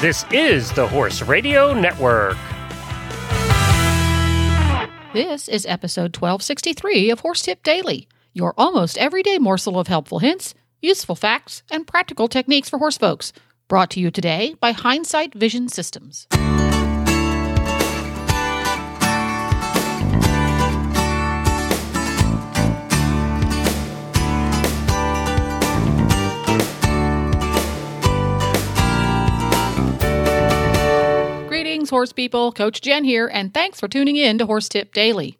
This is the Horse Radio Network. This is episode 1263 of Horse Tip Daily, your almost everyday morsel of helpful hints, useful facts, and practical techniques for horse folks. Brought to you today by Hyndsight Vision Systems. Greetings, horse people. Coach Jen here, and thanks for tuning in to Horse Tip Daily.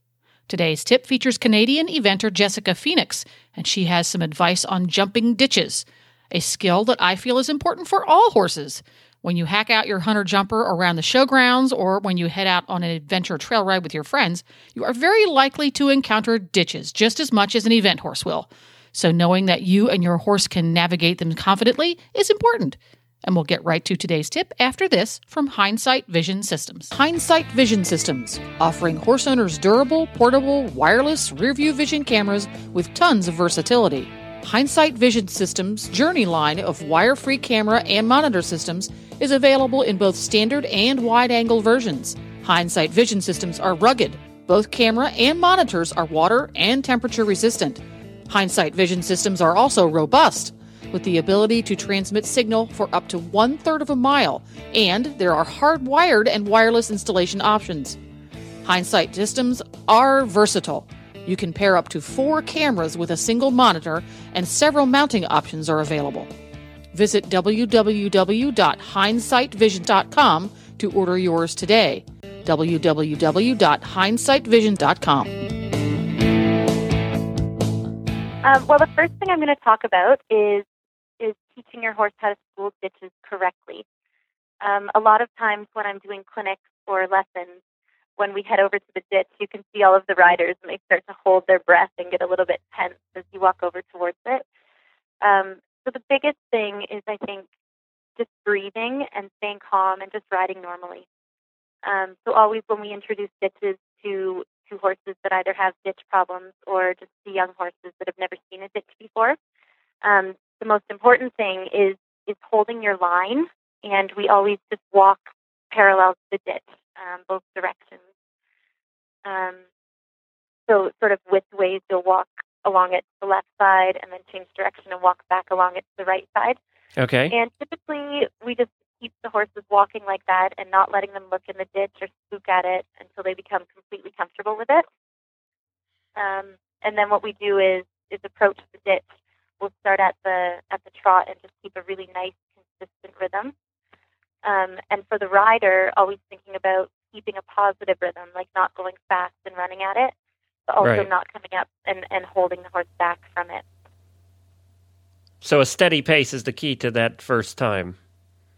Today's tip features Canadian eventer Jessica Phoenix, and she has some advice on jumping ditches, a skill that I feel is important for all horses. When you hack out your hunter jumper around the showgrounds or when you head out on an adventure trail ride with your friends, you are very likely to encounter ditches just as much as an event horse will. So, knowing that you and your horse can navigate them confidently is important. And we'll get right to today's tip after this from Hyndsight Vision Systems. Hyndsight Vision Systems, offering horse owners durable, portable, wireless rearview vision cameras with tons of versatility. Hyndsight Vision Systems' Journey line of wire free camera and monitor systems is available in both standard and wide angle versions. Hyndsight Vision Systems are rugged. Both camera and monitors are water and temperature resistant. Hyndsight Vision Systems are also robust with the ability to transmit signal for up to one third of a mile, and there are hardwired and wireless installation options. Hyndsight systems are versatile. You can pair up to four cameras with a single monitor, and several mounting options are available. Visit www.hyndsightvision.com to order yours today. www.hyndsightvision.com. Um, well, the first thing I'm going to talk about is is teaching your horse how to school ditches correctly. Um, a lot of times when I'm doing clinics or lessons, when we head over to the ditch, you can see all of the riders and they start to hold their breath and get a little bit tense as you walk over towards it. Um, so the biggest thing is, I think, just breathing and staying calm and just riding normally. Um, so always when we introduce ditches to to horses that either have ditch problems or just to young horses that have never seen a ditch before, um, the most important thing is is holding your line, and we always just walk parallel to the ditch, um, both directions. Um, so, sort of widthways, you'll walk along it to the left side, and then change direction and walk back along it to the right side. Okay. And typically, we just keep the horses walking like that and not letting them look in the ditch or spook at it until they become completely comfortable with it. Um, and then what we do is is approach the ditch we'll start at the at the trot and just keep a really nice, consistent rhythm. Um, and for the rider, always thinking about keeping a positive rhythm, like not going fast and running at it, but also Right. not coming up and, and holding the horse back from it. So a steady pace is the key to that first time.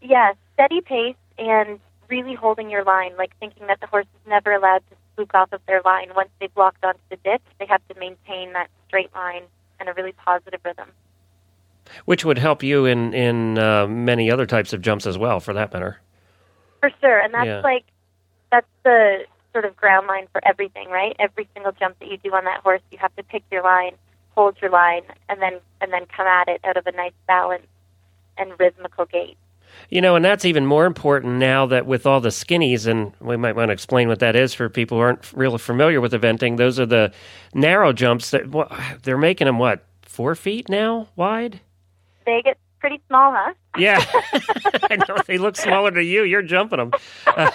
Yeah, steady pace and really holding your line, like thinking that the horse is never allowed to spook off of their line. Once they've walked onto the ditch, they have to maintain that straight line and a really positive rhythm. Which would help you in in uh, many other types of jumps as well, for that matter. For sure, and that's Yeah. like that's the sort of ground line for everything, right? Every single jump that you do on that horse, you have to pick your line, hold your line, and then and then come at it out of a nice balance and rhythmical gait. You know, and that's even more important now that with all the skinnies, and we might want to explain what that is for people who aren't really familiar with eventing. Those are the narrow jumps that what, they're making them what four feet now wide. They get pretty small, huh? Yeah, I know they look smaller to you. You're jumping them.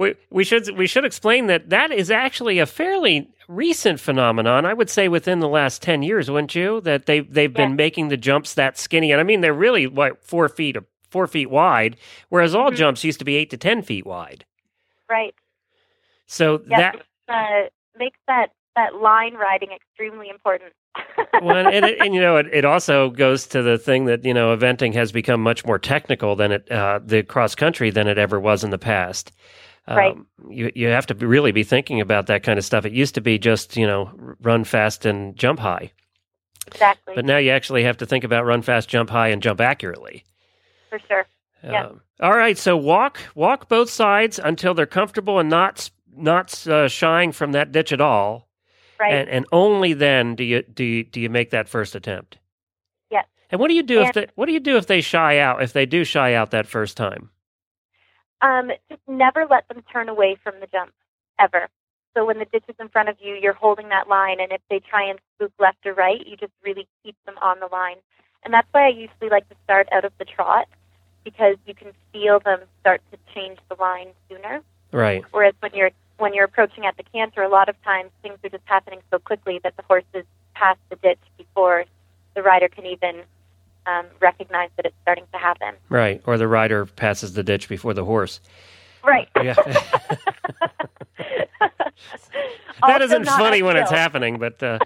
we we should we should explain that that is actually a fairly recent phenomenon. I would say within the last ten years, wouldn't you? That they they've been making the jumps that skinny, and I mean they're really what four feet four feet wide, whereas all Mhm. jumps used to be eight to ten feet wide. Right. So Yeah. that Uh, makes that that line riding extremely important. well, and, it, and you know, it, it also goes to the thing that you know, eventing has become much more technical than it uh, the cross country than it ever was in the past. Um, Right. You you have to really be thinking about that kind of stuff. It used to be just you know run fast and jump high, exactly. but now you actually have to think about run fast, jump high, and jump accurately. for sure. Yeah. Um, all right, so walk walk both sides until they're comfortable and not not uh, shying from that ditch at all. Right. and, and only then do you do you, do you make that first attempt. Yes. And what do you do if they, what do you do if they shy out? If they do shy out that first time? Um, just never let them turn away from the jump, ever. So when the ditch is in front of you, you're holding that line, and if they try and spook left or right, you just really keep them on the line. And that's why I usually like to start out of the trot, because you can feel them start to change the line sooner. Right. Whereas when you're when you're approaching at the canter, a lot of times things are just happening so quickly that the horse is past the ditch before the rider can even um, recognize that it's starting to happen. Right. Or the rider passes the ditch before the horse. Right. Yeah. that isn't funny when it's happening, but uh,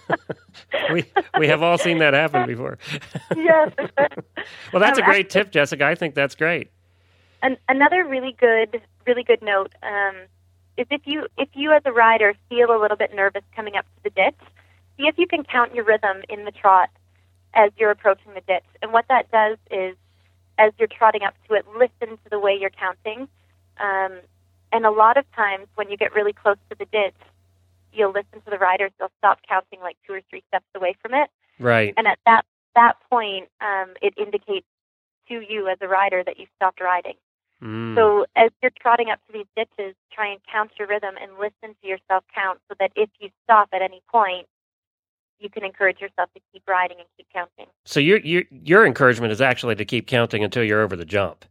we we have all seen that happen before. yes. Well, that's a Um, great tip, Jessica. I think that's great. An, another really good, really good note um, is if you if you as a rider feel a little bit nervous coming up to the ditch, see if you can count your rhythm in the trot as you're approaching the ditch. And what that does is, as you're trotting up to it, listen to the way you're counting. Um, and a lot of times, when you get really close to the ditch, you'll listen to the riders. They'll stop counting like two or three steps away from it. Right. And at that that point, um, it indicates to you as a rider that you've stopped riding. Mm. So as you're trotting up to these ditches, try and count your rhythm and listen to yourself count, so that if you stop at any point, you can encourage yourself to keep riding and keep counting. So your your your encouragement is actually to keep counting until you're over the jump.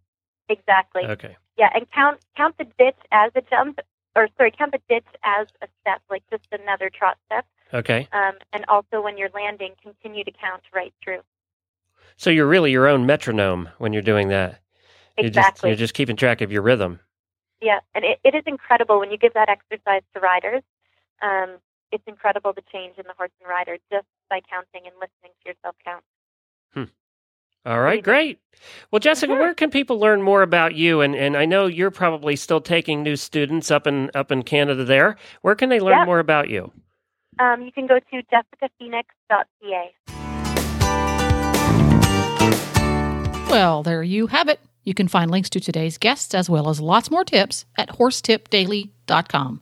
Exactly. Okay. Yeah, and count count the ditch as a jump, or sorry, count the ditch as a step, like just another trot step. Okay. Um, and also when you're landing, continue to count right through. So you're really your own metronome when you're doing that. You're just, Exactly. you're just keeping track of your rhythm. Yeah, and it, it is incredible when you give that exercise to riders. Um, it's incredible the change in the horse and rider just by counting and listening to yourself count. All right, great. Well, Jessica, where can people learn more about you? And and I know you're probably still taking new students up in up in Canada. There, where can they learn Yep. more about you? Um, you can go to jessicaphoenix.ca. Well, there you have it. You can find links to today's guests as well as lots more tips at horsetipdaily.com.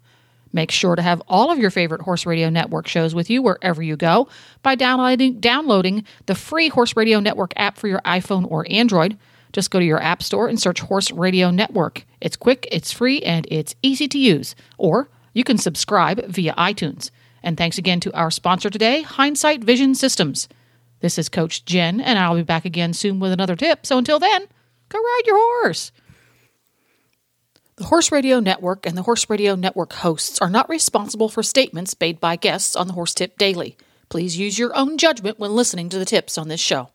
Make sure to have all of your favorite Horse Radio Network shows with you wherever you go by downloading downloading the free Horse Radio Network app for your iPhone or Android. Just go to your app store and search Horse Radio Network. It's quick, it's free, and it's easy to use. Or you can subscribe via iTunes. And thanks again to our sponsor today, Hyndsight Vision Systems. This is Coach Jen, and I'll be back again soon with another tip. So until then, go ride your horse. The Horse Radio Network and the Horse Radio Network hosts are not responsible for statements made by guests on the Horse Tip Daily. Please use your own judgment when listening to the tips on this show.